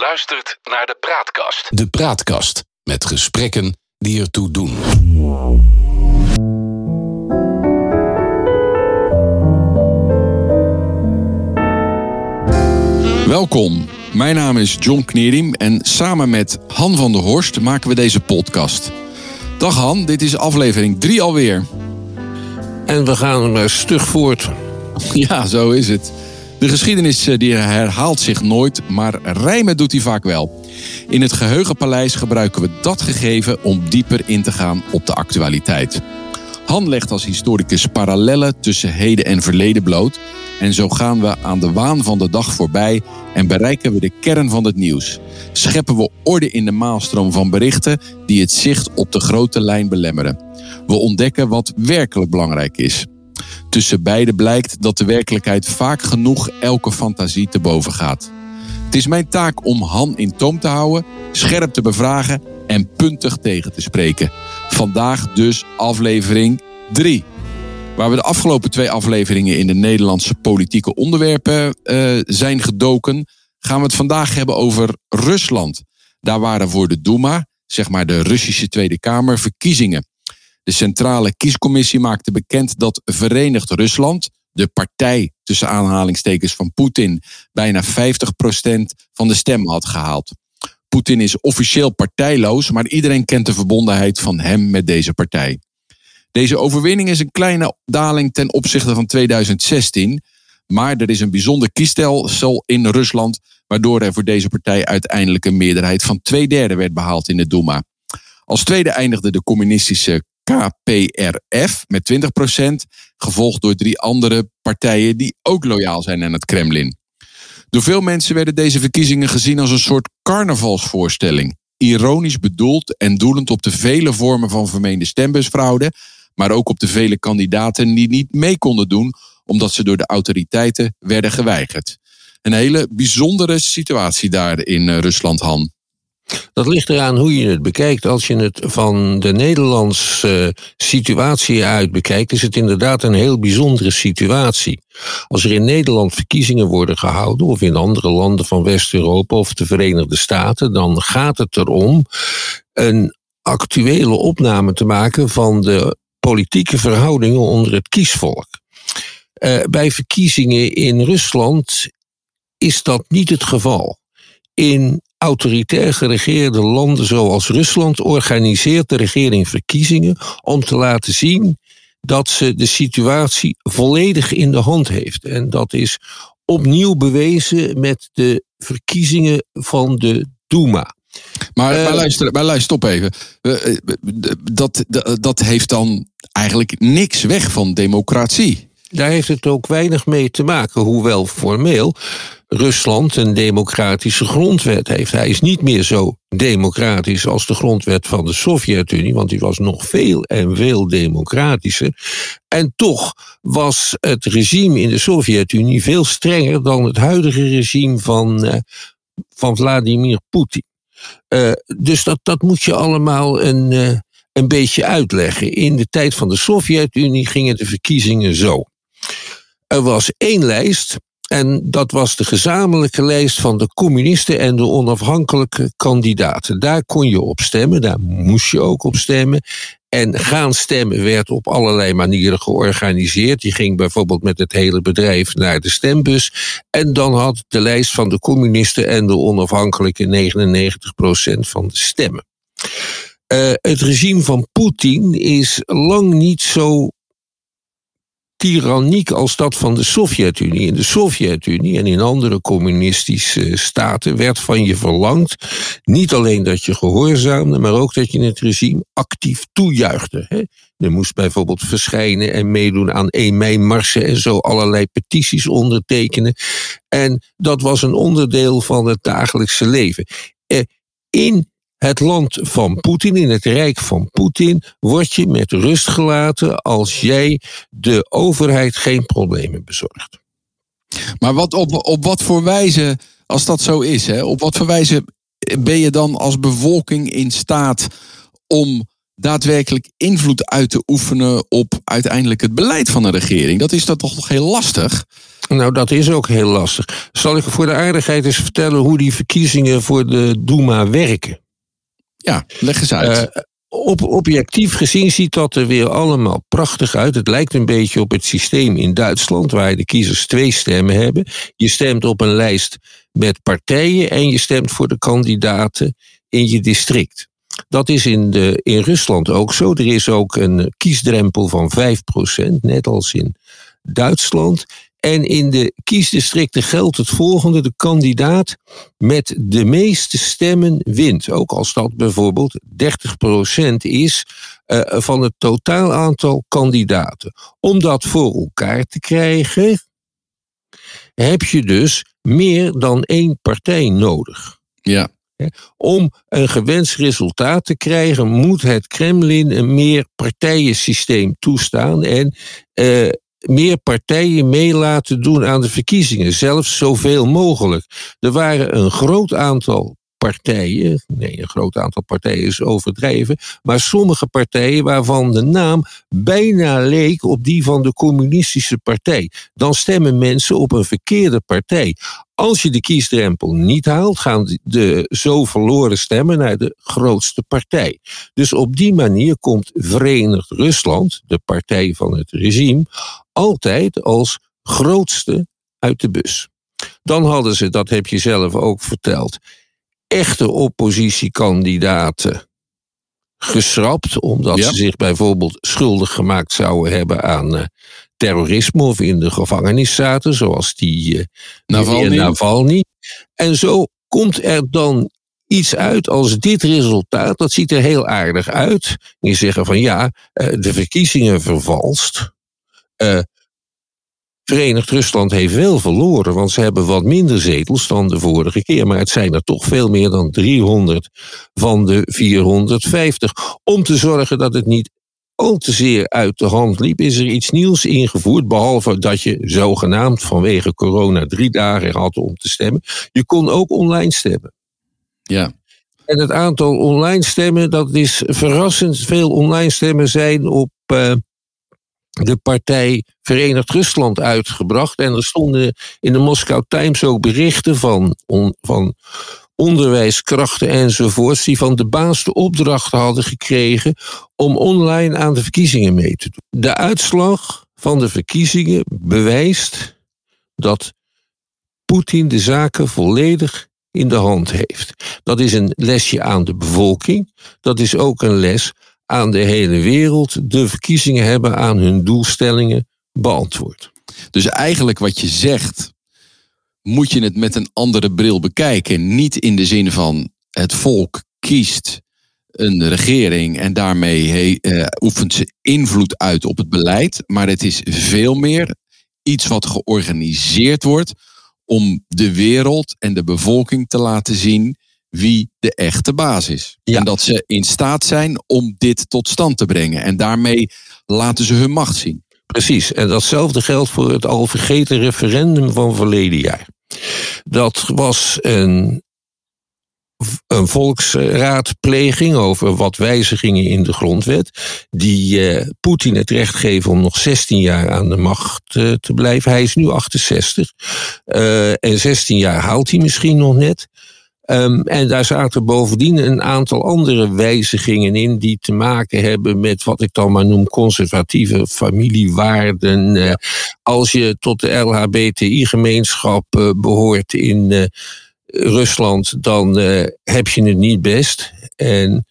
luistert naar de Praatkast. De Praatkast met gesprekken die ertoe doen. Welkom, mijn naam is John Knerim en samen met Han van der Horst maken we deze podcast. Dag Han, dit is aflevering 3 alweer. En we gaan maar stug voort. Ja, zo is het. De geschiedenis eh, die herhaalt zich nooit, maar rijmen doet hij vaak wel. In het Geheugenpaleis gebruiken we dat gegeven om dieper in te gaan op de actualiteit. Han legt als historicus parallellen tussen heden en verleden bloot. En zo gaan we aan de waan van de dag voorbij en bereiken we de kern van het nieuws. Scheppen we orde in de maalstroom van berichten die het zicht op de grote lijn belemmeren. We ontdekken wat werkelijk belangrijk is. Tussen beide blijkt dat de werkelijkheid vaak genoeg elke fantasie te boven gaat. Het is mijn taak om Han in toom te houden, scherp te bevragen en puntig tegen te spreken. Vandaag dus aflevering 3. Waar we de afgelopen twee afleveringen in de Nederlandse politieke onderwerpen uh, zijn gedoken, gaan we het vandaag hebben over Rusland. Daar waren voor de Duma, zeg maar de Russische Tweede Kamer, verkiezingen. De Centrale Kiescommissie maakte bekend dat Verenigd Rusland, de partij tussen aanhalingstekens van Poetin, bijna 50% van de stemmen had gehaald. Poetin is officieel partijloos, maar iedereen kent de verbondenheid van hem met deze partij. Deze overwinning is een kleine daling ten opzichte van 2016. Maar er is een bijzonder kiesstelsel in Rusland, waardoor er voor deze partij uiteindelijk een meerderheid van twee derde werd behaald in de Duma. Als tweede eindigde de communistische KPRF met 20%, gevolgd door drie andere partijen die ook loyaal zijn aan het Kremlin. Door veel mensen werden deze verkiezingen gezien als een soort carnavalsvoorstelling. Ironisch bedoeld en doelend op de vele vormen van vermeende stembusfraude, maar ook op de vele kandidaten die niet mee konden doen omdat ze door de autoriteiten werden geweigerd. Een hele bijzondere situatie daar in eh, Rusland, Han. Dat ligt eraan hoe je het bekijkt. Als je het van de Nederlandse situatie uit bekijkt, is het inderdaad een heel bijzondere situatie. Als er in Nederland verkiezingen worden gehouden, of in andere landen van West-Europa of de Verenigde Staten, dan gaat het erom een actuele opname te maken van de politieke verhoudingen onder het kiesvolk. Uh, bij verkiezingen in Rusland is dat niet het geval. In autoritair geregeerde landen zoals Rusland organiseert de regering verkiezingen om te laten zien dat ze de situatie volledig in de hand heeft. En dat is opnieuw bewezen met de verkiezingen van de Duma. Maar, uh, maar, luister, maar luister op even. Uh, dat, dat, dat heeft dan eigenlijk niks weg van democratie. Daar heeft het ook weinig mee te maken, hoewel formeel Rusland een democratische grondwet heeft. Hij is niet meer zo democratisch als de grondwet van de Sovjet-Unie, want die was nog veel en veel democratischer. En toch was het regime in de Sovjet-Unie veel strenger dan het huidige regime van, uh, van Vladimir Poetin. Uh, dus dat, dat moet je allemaal een, uh, een beetje uitleggen. In de tijd van de Sovjet-Unie gingen de verkiezingen zo. Er was één lijst en dat was de gezamenlijke lijst van de communisten en de onafhankelijke kandidaten. Daar kon je op stemmen, daar moest je ook op stemmen. En gaan stemmen werd op allerlei manieren georganiseerd. Je ging bijvoorbeeld met het hele bedrijf naar de stembus. En dan had de lijst van de communisten en de onafhankelijke 99% van de stemmen. Uh, het regime van Poetin is lang niet zo tyranniek als dat van de Sovjet-Unie. In de Sovjet-Unie en in andere communistische staten werd van je verlangd niet alleen dat je gehoorzaamde, maar ook dat je het regime actief toejuichte. Hè. Moest bijvoorbeeld verschijnen en meedoen aan 1 mei marsen en zo allerlei petities ondertekenen. En dat was een onderdeel van het dagelijkse leven. Eh, in het land van Poetin, in het rijk van Poetin, word je met rust gelaten als jij de overheid geen problemen bezorgt. Maar wat, op, op wat voor wijze, als dat zo is, hè, op wat voor wijze ben je dan als bevolking in staat om daadwerkelijk invloed uit te oefenen op uiteindelijk het beleid van een regering. Dat is dat toch heel lastig? Nou, dat is ook heel lastig. Zal ik voor de aardigheid eens vertellen hoe die verkiezingen voor de Duma werken? Ja, leg eens uit. Uh, op, objectief gezien ziet dat er weer allemaal prachtig uit. Het lijkt een beetje op het systeem in Duitsland, waar de kiezers twee stemmen hebben. Je stemt op een lijst met partijen en je stemt voor de kandidaten in je district. Dat is in, de, in Rusland ook zo. Er is ook een kiesdrempel van 5%, net als in Duitsland. En in de kiesdistricten geldt het volgende: de kandidaat met de meeste stemmen wint. Ook als dat bijvoorbeeld 30% is uh, van het totaal aantal kandidaten. Om dat voor elkaar te krijgen, heb je dus meer dan één partij nodig. Ja. Om een gewenst resultaat te krijgen, moet het Kremlin een meerpartijensysteem toestaan. En uh, meer partijen mee laten doen aan de verkiezingen, zelfs zoveel mogelijk. Er waren een groot aantal partijen, nee, een groot aantal partijen is overdreven, maar sommige partijen waarvan de naam bijna leek op die van de communistische partij. Dan stemmen mensen op een verkeerde partij. Als je de kiesdrempel niet haalt, gaan de zo verloren stemmen naar de grootste partij. Dus op die manier komt Verenigd Rusland, de partij van het regime, altijd als grootste uit de bus. Dan hadden ze, dat heb je zelf ook verteld, echte oppositiekandidaten geschrapt, omdat ze zich bijvoorbeeld schuldig gemaakt zouden hebben aan uh, terrorisme of in de gevangenis zaten, zoals die uh, Navalny. Navalny. En zo komt er dan iets uit als dit resultaat. Dat ziet er heel aardig uit. Je zeggen van ja, uh, de verkiezingen vervalst. Verenigd Rusland heeft wel verloren, want ze hebben wat minder zetels dan de vorige keer. Maar het zijn er toch veel meer dan 300 van de 450. Om te zorgen dat het niet al te zeer uit de hand liep, is er iets nieuws ingevoerd. Behalve dat je zogenaamd vanwege corona drie dagen had om te stemmen. Je kon ook online stemmen. Ja. En het aantal online stemmen, dat is verrassend veel online stemmen zijn op. Uh, de partij Verenigd Rusland uitgebracht. En er stonden in de Moskou Times ook berichten van, van onderwijskrachten enzovoorts, die van de baas de opdracht hadden gekregen om online aan de verkiezingen mee te doen. De uitslag van de verkiezingen bewijst dat Poetin de zaken volledig in de hand heeft. Dat is een lesje aan de bevolking. Dat is ook een les aan de hele wereld de verkiezingen hebben aan hun doelstellingen beantwoord. Dus eigenlijk wat je zegt, moet je het met een andere bril bekijken. Niet in de zin van het volk kiest een regering en daarmee uh, oefent ze invloed uit op het beleid. Maar het is veel meer iets wat georganiseerd wordt om de wereld en de bevolking te laten zien wie de echte baas is. En dat ze in staat zijn om dit tot stand te brengen. En daarmee laten ze hun macht zien. Precies. En datzelfde geldt voor het al vergeten referendum van verleden jaar. Dat was een, een volksraadpleging over wat wijzigingen in de grondwet. Die eh, Poetin het recht geven om nog 16 jaar aan de macht eh, te blijven. Hij is nu 68. Uh, eh, en 16 jaar haalt hij misschien nog net. Um, en daar zaten bovendien een aantal andere wijzigingen in die te maken hebben met wat ik dan maar noem conservatieve familiewaarden. Uh, als je tot de LHBTI-gemeenschap uh, behoort in uh, Rusland, dan heb je het niet best. En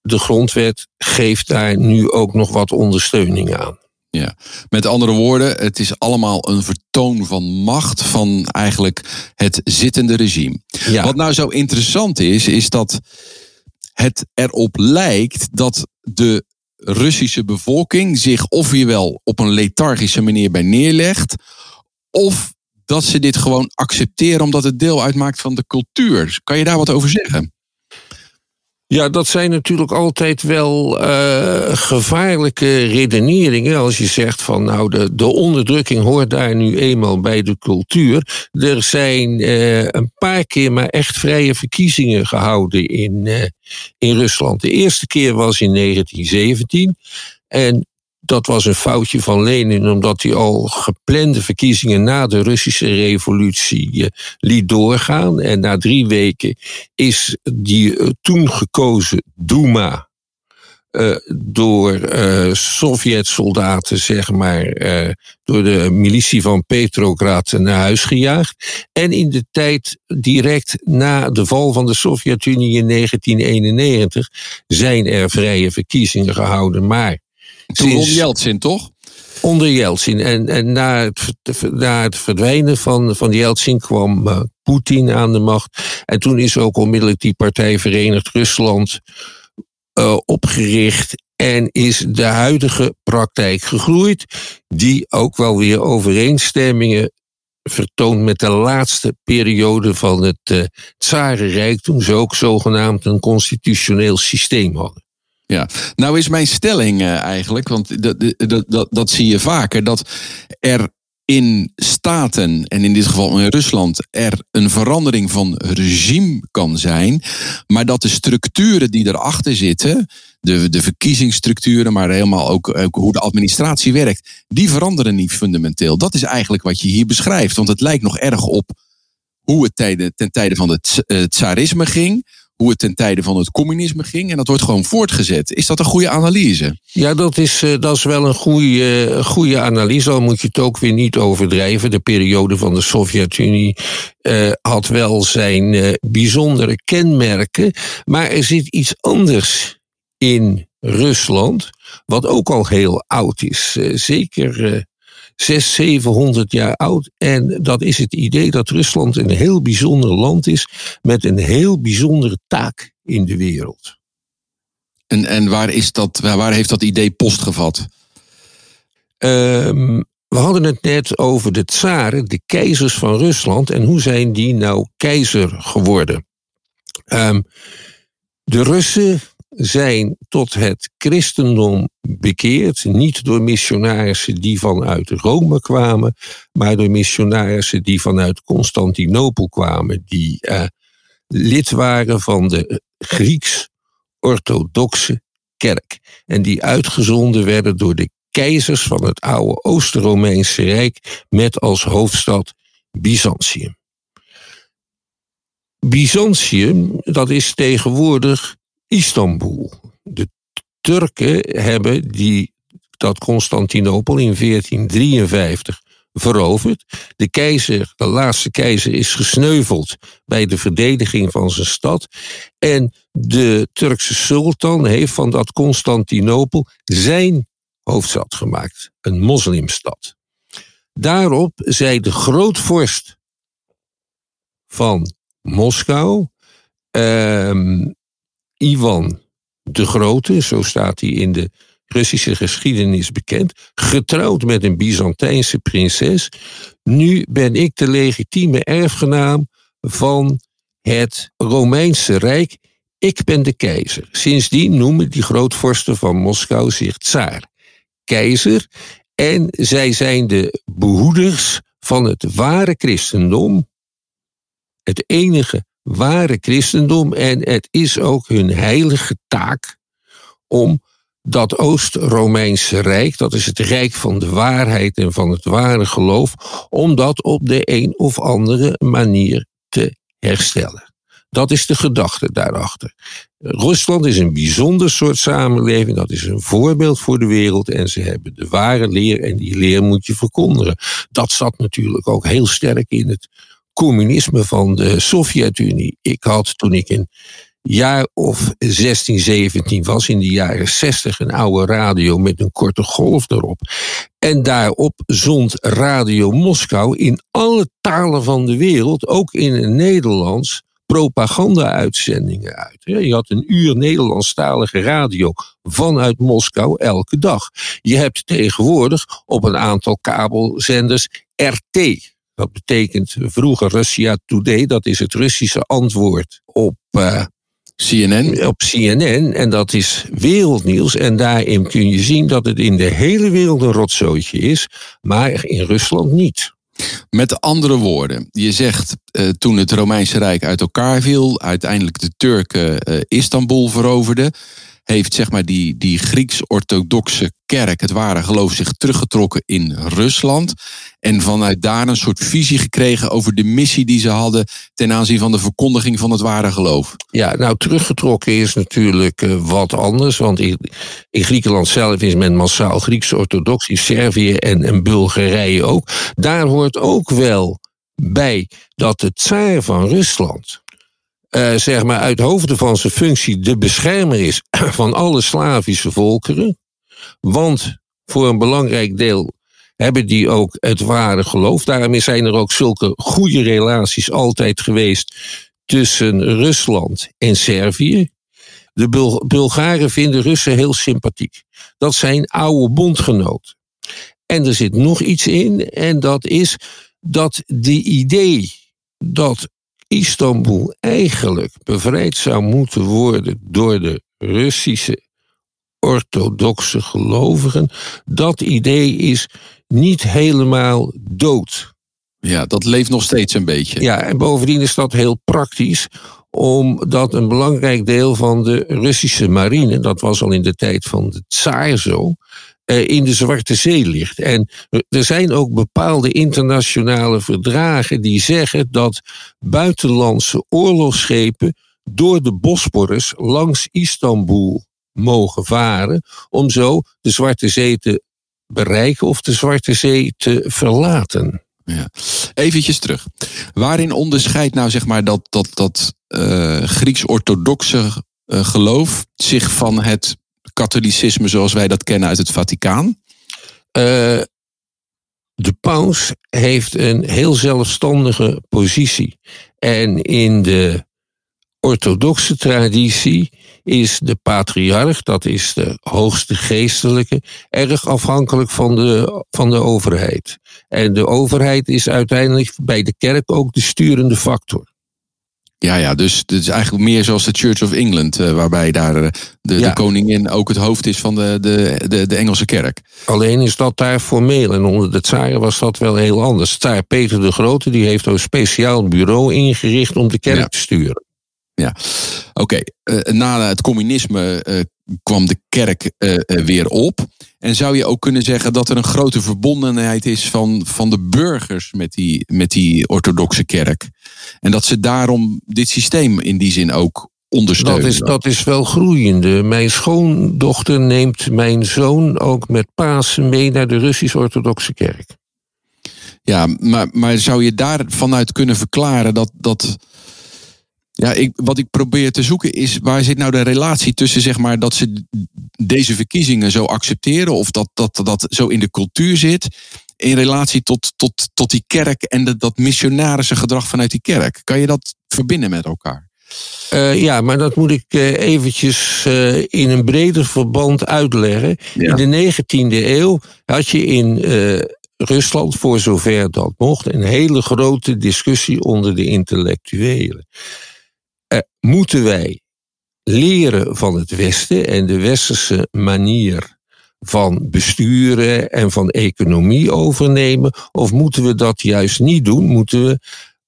de grondwet geeft daar nu ook nog wat ondersteuning aan. Ja, met andere woorden, het is allemaal een vertoon van macht van eigenlijk het zittende regime. Ja. Wat nou zo interessant is, is dat het erop lijkt dat de Russische bevolking zich of je wel op een lethargische manier bij neerlegt, of dat ze dit gewoon accepteren omdat het deel uitmaakt van de cultuur. Kan je daar wat over zeggen? Ja, dat zijn natuurlijk altijd wel uh, gevaarlijke redeneringen. Als je zegt van nou, de, de onderdrukking hoort daar nu eenmaal bij de cultuur. Er zijn uh, een paar keer maar echt vrije verkiezingen gehouden in, uh, in Rusland. De eerste keer was in 1917. En dat was een foutje van Lenin, omdat hij al geplande verkiezingen na de Russische revolutie eh, liet doorgaan. En na drie weken is die eh, toen gekozen Duma uh, door uh, Sovjet-soldaten, zeg maar, door de militie van Petrograd naar huis gejaagd. En in de tijd direct na de val van de Sovjet-Unie in 1991 zijn er vrije verkiezingen gehouden. Maar toen onder Yeltsin, toch? Onder Yeltsin. En, en na, het, na het verdwijnen van, van Yeltsin kwam uh, Poetin aan de macht. En toen is ook onmiddellijk die partij Verenigd Rusland uh, opgericht. En is de huidige praktijk gegroeid, die ook wel weer overeenstemmingen vertoont met de laatste periode van het uh, Tsarenrijk, toen ze ook zogenaamd een constitutioneel systeem hadden. Ja, nou is mijn stelling uh, eigenlijk, want dat, dat, dat, dat zie je vaker, dat er in staten, en in dit geval in Rusland, er een verandering van regime kan zijn, maar dat de structuren die erachter zitten, de, de verkiezingsstructuren, maar helemaal ook, ook hoe de administratie werkt, die veranderen niet fundamenteel. Dat is eigenlijk wat je hier beschrijft, want het lijkt nog erg op hoe het tijden, ten tijde van het uh, tsarisme ging hoe het ten tijde van het communisme ging. En dat wordt gewoon voortgezet. Is dat een goede analyse? Ja, dat is, uh, dat is wel een goede, goede analyse. Al moet je het ook weer niet overdrijven. De periode van de Sovjet-Unie uh, had wel zijn bijzondere kenmerken. Maar er zit iets anders in Rusland. Wat ook al heel oud is. zeker zes, 700 jaar oud. En dat is het idee dat Rusland een heel bijzonder land is met een heel bijzondere taak in de wereld. En, en waar, is dat, waar heeft dat idee postgevat? Um, we hadden het net over de tsaren, de keizers van Rusland. En hoe zijn die nou keizer geworden? Um, de Russen zijn tot het christendom bekeerd, niet door missionarissen die vanuit Rome kwamen, maar door missionarissen die vanuit Constantinopel kwamen, die uh, lid waren van de Grieks-orthodoxe kerk en die uitgezonden werden door de keizers van het oude Oost-Romeinse Rijk met als hoofdstad Byzantium. Byzantium, dat is tegenwoordig Istanbul. De Turken hebben die, dat Constantinopel in 1453 veroverd. De keizer, de laatste keizer, is gesneuveld bij de verdediging van zijn stad. En de Turkse sultan heeft van dat Constantinopel zijn hoofdstad gemaakt, een moslimstad. Daarop zei de grootvorst van Moskou, uh, Ivan de Grote, zo staat hij in de Russische geschiedenis bekend, getrouwd met een Byzantijnse prinses. Nu ben ik de legitieme erfgenaam van het Romeinse Rijk. Ik ben de keizer. Sindsdien noemen die grootvorsten van Moskou zich tsaar, keizer. En zij zijn de behoeders van het ware christendom, het enige ware christendom. En het is ook hun heilige taak om dat Oost-Romeinse Rijk, dat is het Rijk van de waarheid en van het ware geloof, om dat op de een of andere manier te herstellen. Dat is de gedachte daarachter. Rusland is een bijzonder soort samenleving, dat is een voorbeeld voor de wereld en ze hebben de ware leer en die leer moet je verkondigen. Dat zat natuurlijk ook heel sterk in het communisme van de Sovjet-Unie. Ik had toen ik een jaar of 16, 17 was, in de jaren 60, een oude radio met een korte golf erop. En daarop zond Radio Moskou in alle talen van de wereld, ook in het Nederlands, propaganda-uitzendingen uit. Je had een uur Nederlandstalige radio vanuit Moskou elke dag. Je hebt tegenwoordig op een aantal kabelzenders RT. Dat betekent vroeger Russia Today, dat is het Russische antwoord op uh, CNN. Op CNN. En dat is wereldnieuws. En daarin kun je zien dat het in de hele wereld een rotzootje is. Maar in Rusland niet. Met andere woorden, je zegt uh, toen het Romeinse Rijk uit elkaar viel, uiteindelijk de Turken uh, Istanbul veroverden, heeft zeg maar die, die Grieks-orthodoxe kerk, het ware geloof, zich teruggetrokken in Rusland. En vanuit daar een soort visie gekregen over de missie die ze hadden ten aanzien van de verkondiging van het ware geloof. Ja, nou teruggetrokken is natuurlijk uh, wat anders. Want in, in, Griekenland zelf is men massaal Grieks-orthodox, in Servië en, en Bulgarije ook. Daar hoort ook wel bij dat de tsaar van Rusland uh, zeg maar uit hoofde van zijn functie de beschermer is van alle Slavische volkeren. Want voor een belangrijk deel hebben die ook het ware geloof. Daarom zijn er ook zulke goede relaties altijd geweest tussen Rusland en Servië. De Bul Bulgaren vinden Russen heel sympathiek. Dat zijn oude bondgenoten. En er zit nog iets in, en dat is dat de idee dat Istanbul eigenlijk bevrijd zou moeten worden door de Russische orthodoxe gelovigen, dat idee is niet helemaal dood. Ja, dat leeft nog steeds een beetje. Ja, en bovendien is dat heel praktisch, omdat een belangrijk deel van de Russische marine, dat was al in de tijd van de tsaar zo, in de Zwarte Zee ligt. En er zijn ook bepaalde internationale verdragen die zeggen dat buitenlandse oorlogsschepen door de Bosporus langs Istanbul mogen varen om zo de Zwarte Zee te bereiken of de Zwarte Zee te verlaten. Ja. Eventjes terug. Waarin onderscheidt nou zeg maar dat, dat, dat uh, Grieks-orthodoxe uh, geloof zich van het katholicisme zoals wij dat kennen uit het Vaticaan? Uh, de paus heeft een heel zelfstandige positie. En in de orthodoxe traditie is de patriarch, dat is de hoogste geestelijke, erg afhankelijk van de, van de overheid. En de overheid is uiteindelijk bij de kerk ook de sturende factor. Ja, ja, dus het is eigenlijk meer zoals de Church of England, uh, waarbij daar uh, de, ja. de, koningin ook het hoofd is van de, de, de, de, Engelse kerk. Alleen is dat daar formeel en onder de tsaren was dat wel heel anders. Tsaar Peter de Grote die heeft een speciaal bureau ingericht om de kerk ja. te sturen. Ja, oké. Okay. Uh, na het communisme kwam de kerk weer op. En zou je ook kunnen zeggen dat er een grote verbondenheid is van, van de burgers met die, met die orthodoxe kerk? En dat ze daarom dit systeem in die zin ook ondersteunen? Dat is, dat is wel groeiende. Mijn schoondochter neemt mijn zoon ook met Pasen mee naar de Russisch-orthodoxe kerk. Ja, maar, maar zou je daar vanuit kunnen verklaren dat. dat ja, ik, wat ik probeer te zoeken is waar zit nou de relatie tussen zeg maar dat ze deze verkiezingen zo accepteren of dat dat, dat zo in de cultuur zit in relatie tot, tot, tot die kerk en de, dat missionarische gedrag vanuit die kerk. Kan je dat verbinden met elkaar? Uh, ja, maar dat moet ik uh, eventjes uh, in een breder verband uitleggen. Ja. In de 19e eeuw had je in Rusland, voor zover dat mocht, een hele grote discussie onder de intellectuelen. Moeten wij leren van het Westen en de westerse manier van besturen en van economie overnemen? Of moeten we dat juist niet doen? Moeten we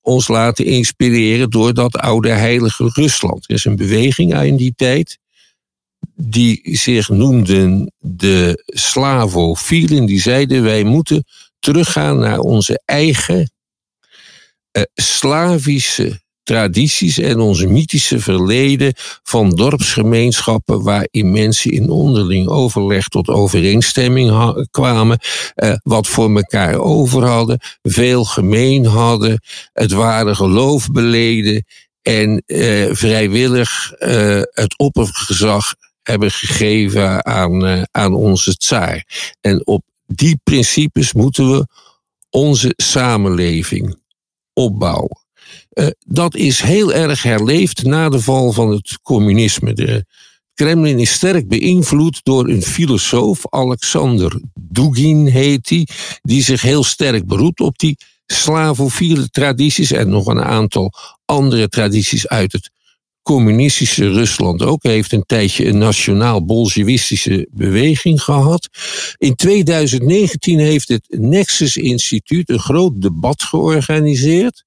ons laten inspireren door dat oude heilige Rusland? Er is een beweging in die tijd die zich noemden de slavofielen. Die zeiden wij moeten teruggaan naar onze eigen uh, Slavische tradities en onze mythische verleden van dorpsgemeenschappen waarin mensen in onderling overleg tot overeenstemming kwamen, eh, wat voor elkaar over hadden, veel gemeen hadden, het ware geloof beleden en eh, vrijwillig eh, het oppergezag hebben gegeven aan, uh, aan onze tsaar. En op die principes moeten we onze samenleving opbouwen. Uh, dat is heel erg herleefd na de val van het communisme. De Kremlin is sterk beïnvloed door een filosoof, Alexander Dugin heet hij, die, die zich heel sterk beroept op die slavofiele tradities en nog een aantal andere tradities uit het communistische Rusland ook. Hij heeft een tijdje een nationaal bolsjewistische beweging gehad. In 2019 heeft het Nexus Instituut een groot debat georganiseerd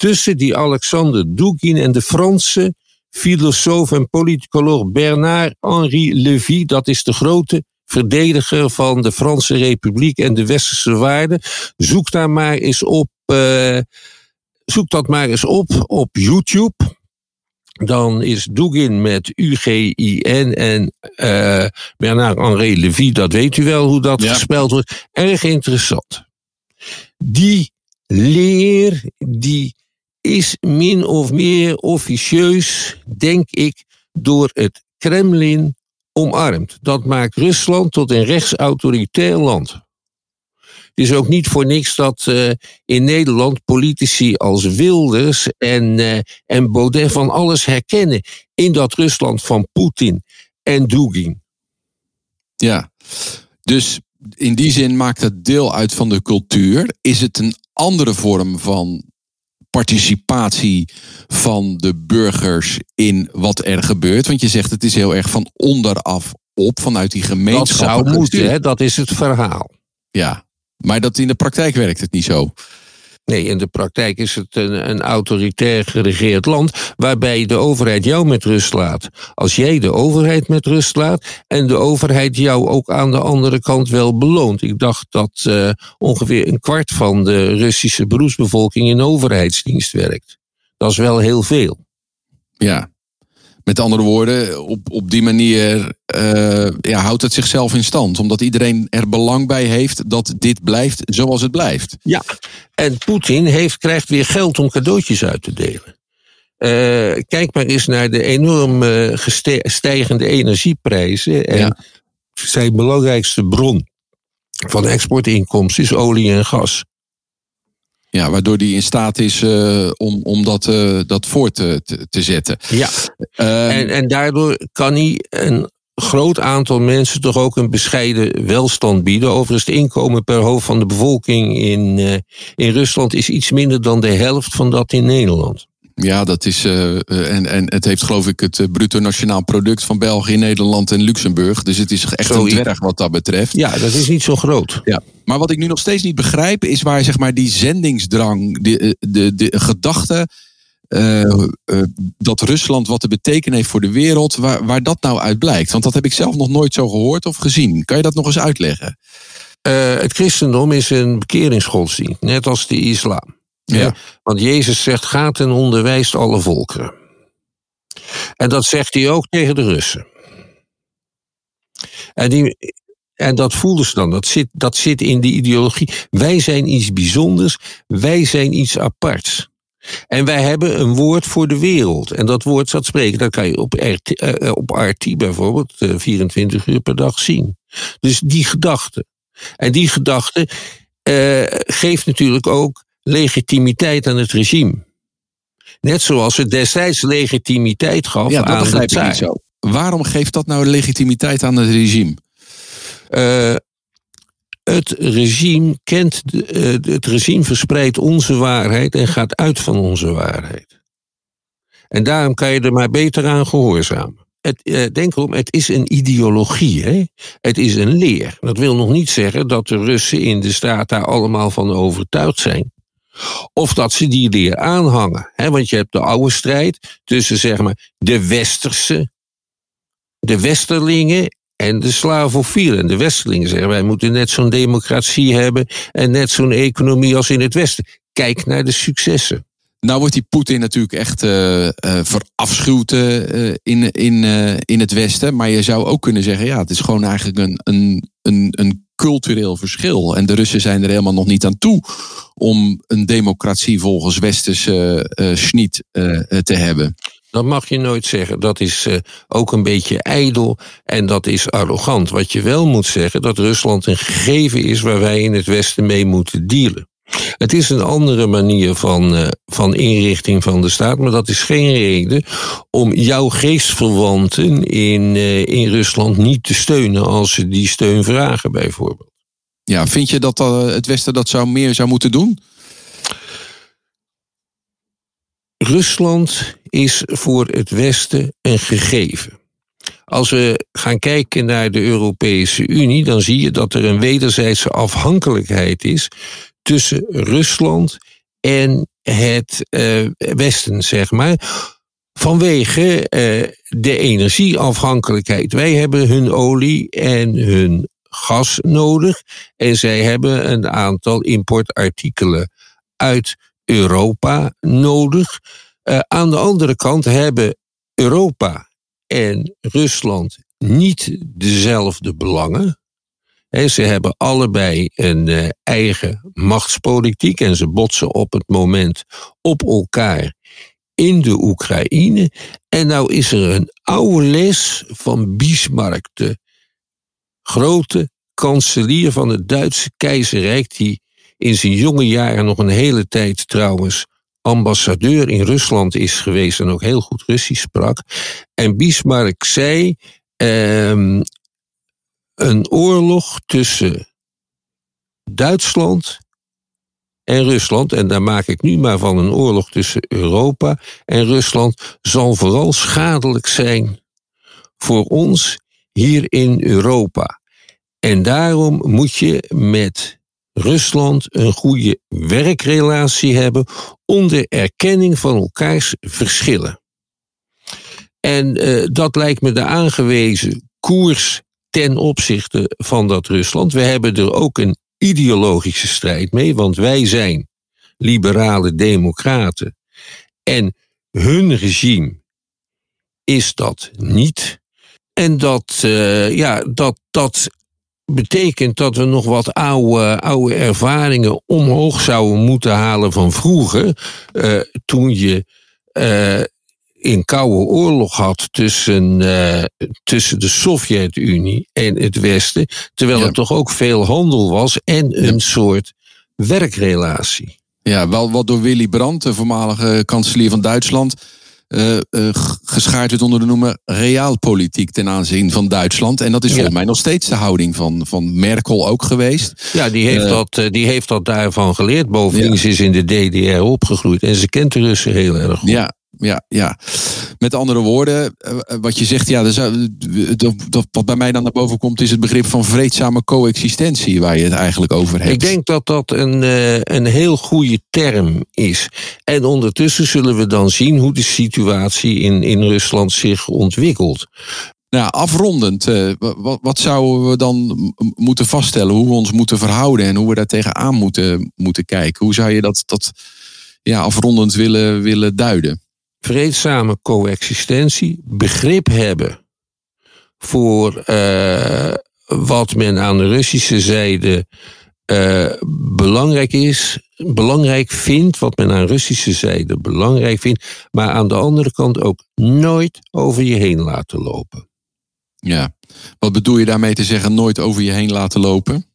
tussen die Alexander Dugin en de Franse filosoof en politicoloog Bernard-Henri Lévy. Dat is de grote verdediger van de Franse Republiek en de westerse waarden. Zoek daar maar eens op. Uh, zoek dat maar eens op op YouTube. Dan is Dugin met U-G-I-N en uh, Bernard-Henri Lévy, dat weet u wel hoe dat gespeld wordt. Erg interessant. Die leer, die is min of meer officieus, denk ik, door het Kremlin omarmd. Dat maakt Rusland tot een rechtsautoritair land. Het is ook niet voor niks dat uh, in Nederland politici als Wilders en, uh, en Baudet van alles herkennen in dat Rusland van Poetin en Dugin. Ja, dus in die zin maakt het deel uit van de cultuur. Is het een andere vorm van participatie van de burgers in wat er gebeurt? Want je zegt het is heel erg van onderaf op, vanuit die gemeenschap. Dat zou moeten, hè? dat is het verhaal. Ja, maar dat in de praktijk werkt het niet zo. Nee, in de praktijk is het een, een autoritair geregeerd land waarbij de overheid jou met rust laat. Als jij de overheid met rust laat en de overheid jou ook aan de andere kant wel beloont. Ik dacht dat uh, ongeveer een kwart van de Russische beroepsbevolking in overheidsdienst werkt. Dat is wel heel veel. Ja, met andere woorden, op, op die manier uh, ja, houdt het zichzelf in stand. Omdat iedereen er belang bij heeft dat dit blijft zoals het blijft. Ja, en Poetin heeft, krijgt weer geld om cadeautjes uit te delen. Uh, kijk maar eens naar de enorm uh, stijgende energieprijzen. En ja. zijn belangrijkste bron van exportinkomsten is olie en gas. Ja, waardoor die in staat is uh, om, om dat, uh, dat voor te, te, te zetten. Ja, uh, en, en daardoor kan hij een groot aantal mensen toch ook een bescheiden welstand bieden. Overigens, het inkomen per hoofd van de bevolking in, in Rusland is iets minder dan de helft van dat in Nederland. Ja, dat is. Uh, en, en het heeft, geloof ik, het bruto nationaal product van België, Nederland en Luxemburg. Dus het is echt zo een dwerg wat dat betreft. Ja, dat is niet zo groot. Ja. Maar wat ik nu nog steeds niet begrijp, is waar zeg maar, die zendingsdrang, de, de, de, de gedachte. Uh, uh, dat Rusland wat te betekenen heeft voor de wereld, waar, waar dat nou uit blijkt. Want dat heb ik zelf nog nooit zo gehoord of gezien. Kan je dat nog eens uitleggen? het christendom is een bekeringsgodsdienst, net als de islam. Ja. Want Jezus zegt: gaat en onderwijst alle volkeren. En dat zegt hij ook tegen de Russen. En, die, en dat voelden ze dan. Dat zit, dat zit in die ideologie. Wij zijn iets bijzonders. Wij zijn iets aparts. En wij hebben een woord voor de wereld. En dat woord dat spreken, dat kan je op RT, uh, op RT bijvoorbeeld uh, 24 uur per dag zien. Dus die gedachte. En die gedachte geeft natuurlijk ook legitimiteit aan het regime. Net zoals het destijds legitimiteit gaf ja, dat aan begrijp ik niet zo. Waarom geeft dat nou legitimiteit aan het regime? Uh, het regime kent, de, uh, het regime verspreidt onze waarheid en gaat uit van onze waarheid. En daarom kan je er maar beter aan gehoorzamen. Het, uh, denk erom, het is een ideologie. Hè? Het is een leer. Dat wil nog niet zeggen dat de Russen in de staat daar allemaal van overtuigd zijn. Of dat ze die leer aanhangen. Want je hebt de oude strijd tussen zeg maar, de westerse, de westerlingen en de slavofielen. De westerlingen zeggen wij moeten net zo'n democratie hebben en net zo'n economie als in het westen. Kijk naar de successen. Nou wordt die Poetin natuurlijk echt uh, verafschuwd uh, in, in, in het Westen. Maar je zou ook kunnen zeggen, ja, het is gewoon eigenlijk een, een, een cultureel verschil. En de Russen zijn er helemaal nog niet aan toe om een democratie volgens westerse uh, schniet uh, te hebben. Dat mag je nooit zeggen. Dat is ook een beetje ijdel en dat is arrogant. Wat je wel moet zeggen, dat Rusland een gegeven is waar wij in het Westen mee moeten dealen. Het is een andere manier van, uh, van inrichting van de staat, maar dat is geen reden om jouw geestverwanten in, uh, in Rusland niet te steunen als ze die steun vragen, bijvoorbeeld. Ja, vind je dat uh, het Westen dat zou meer zou moeten doen? Rusland is voor het Westen een gegeven. Als we gaan kijken naar de Europese Unie, dan zie je dat er een wederzijdse afhankelijkheid is tussen Rusland en het uh, Westen, zeg maar. Vanwege uh, de energieafhankelijkheid. Wij hebben hun olie en hun gas nodig. En zij hebben een aantal importartikelen uit Europa nodig. Uh, aan de andere kant hebben Europa en Rusland niet dezelfde belangen. Ze hebben allebei een uh, eigen machtspolitiek en ze botsen op het moment op elkaar in de Oekraïne. En nou is er een oude les van Bismarck, de grote kanselier van het Duitse keizerrijk, die in zijn jonge jaren nog een hele tijd trouwens ambassadeur in Rusland is geweest en ook heel goed Russisch sprak. En Bismarck zei: um, een oorlog tussen Duitsland en Rusland, en daar maak ik nu maar van een oorlog tussen Europa en Rusland, zal vooral schadelijk zijn voor ons hier in Europa. En daarom moet je met Rusland een goede werkrelatie hebben onder erkenning van elkaars verschillen. En uh, dat lijkt me de aangewezen koers ten opzichte van dat Rusland. We hebben er ook een ideologische strijd mee, want wij zijn liberale democraten. En hun regime is dat niet. En dat, uh, ja, dat, dat betekent dat we nog wat oude, oude ervaringen omhoog zouden moeten halen van vroeger. Uh, toen je uh, in koude oorlog had tussen, uh, tussen de Sovjet-Unie en het Westen. Terwijl ja. er toch ook veel handel was en een ja. soort werkrelatie. Ja, wel wat door Willy Brandt, de voormalige kanselier van Duitsland uh, uh, geschaard werd onder de noemer realpolitiek ten aanzien van Duitsland. En dat is volgens mij nog steeds de houding van, van Merkel ook geweest. Ja, die heeft, uh, dat, die heeft dat daarvan geleerd. Bovendien, ja. ze is in de DDR opgegroeid en ze kent de Russen heel erg goed. Ja, ja, ja. Met andere woorden, wat je zegt, ja, dat, wat bij mij dan naar boven komt, is het begrip van vreedzame coexistentie, waar je het eigenlijk over hebt. Ik denk dat dat een, een heel goede term is. En ondertussen zullen we dan zien hoe de situatie in, in Rusland zich ontwikkelt. Nou, afrondend, wat, wat, zouden we dan moeten vaststellen? Hoe we ons moeten verhouden en hoe we daar tegenaan moeten, moeten kijken? Hoe zou je dat, dat ja, afrondend willen, willen duiden? Vreedzame coexistentie, begrip hebben voor uh, wat men aan de Russische zijde uh, belangrijk is, belangrijk vindt, wat men aan Russische zijde belangrijk vindt, maar aan de andere kant ook nooit over je heen laten lopen. Ja, wat bedoel je daarmee te zeggen, nooit over je heen laten lopen?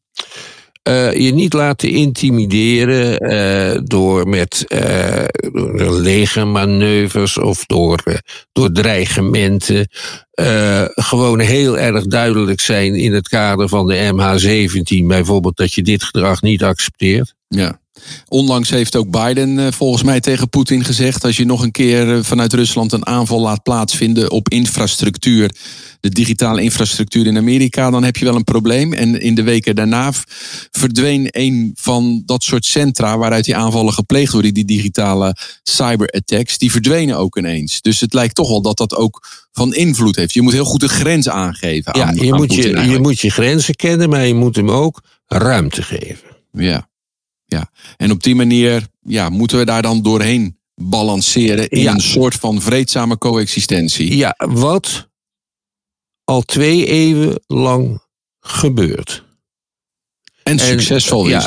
Uh, je niet laten intimideren uh, door met uh, door legermanoeuvres of door, door dreigementen. gewoon heel erg duidelijk zijn in het kader van de MH17, bijvoorbeeld dat je dit gedrag niet accepteert. Ja. Onlangs heeft ook Biden volgens mij tegen Poetin gezegd: als je nog een keer vanuit Rusland een aanval laat plaatsvinden op infrastructuur, de digitale infrastructuur in Amerika, dan heb je wel een probleem. En in de weken daarna verdween een van dat soort centra waaruit die aanvallen gepleegd worden, die digitale cyberattacks, die verdwenen ook ineens. Dus het lijkt toch wel dat dat ook van invloed heeft. Je moet heel goed de grens aangeven. Aan, ja, je, aan moet je, je moet je grenzen kennen, maar je moet hem ook ruimte geven. Ja. Ja, en op die manier ja, moeten we daar dan doorheen balanceren in ja. een soort van vreedzame coexistentie. Ja, wat al twee eeuwen lang gebeurt. En succesvol is.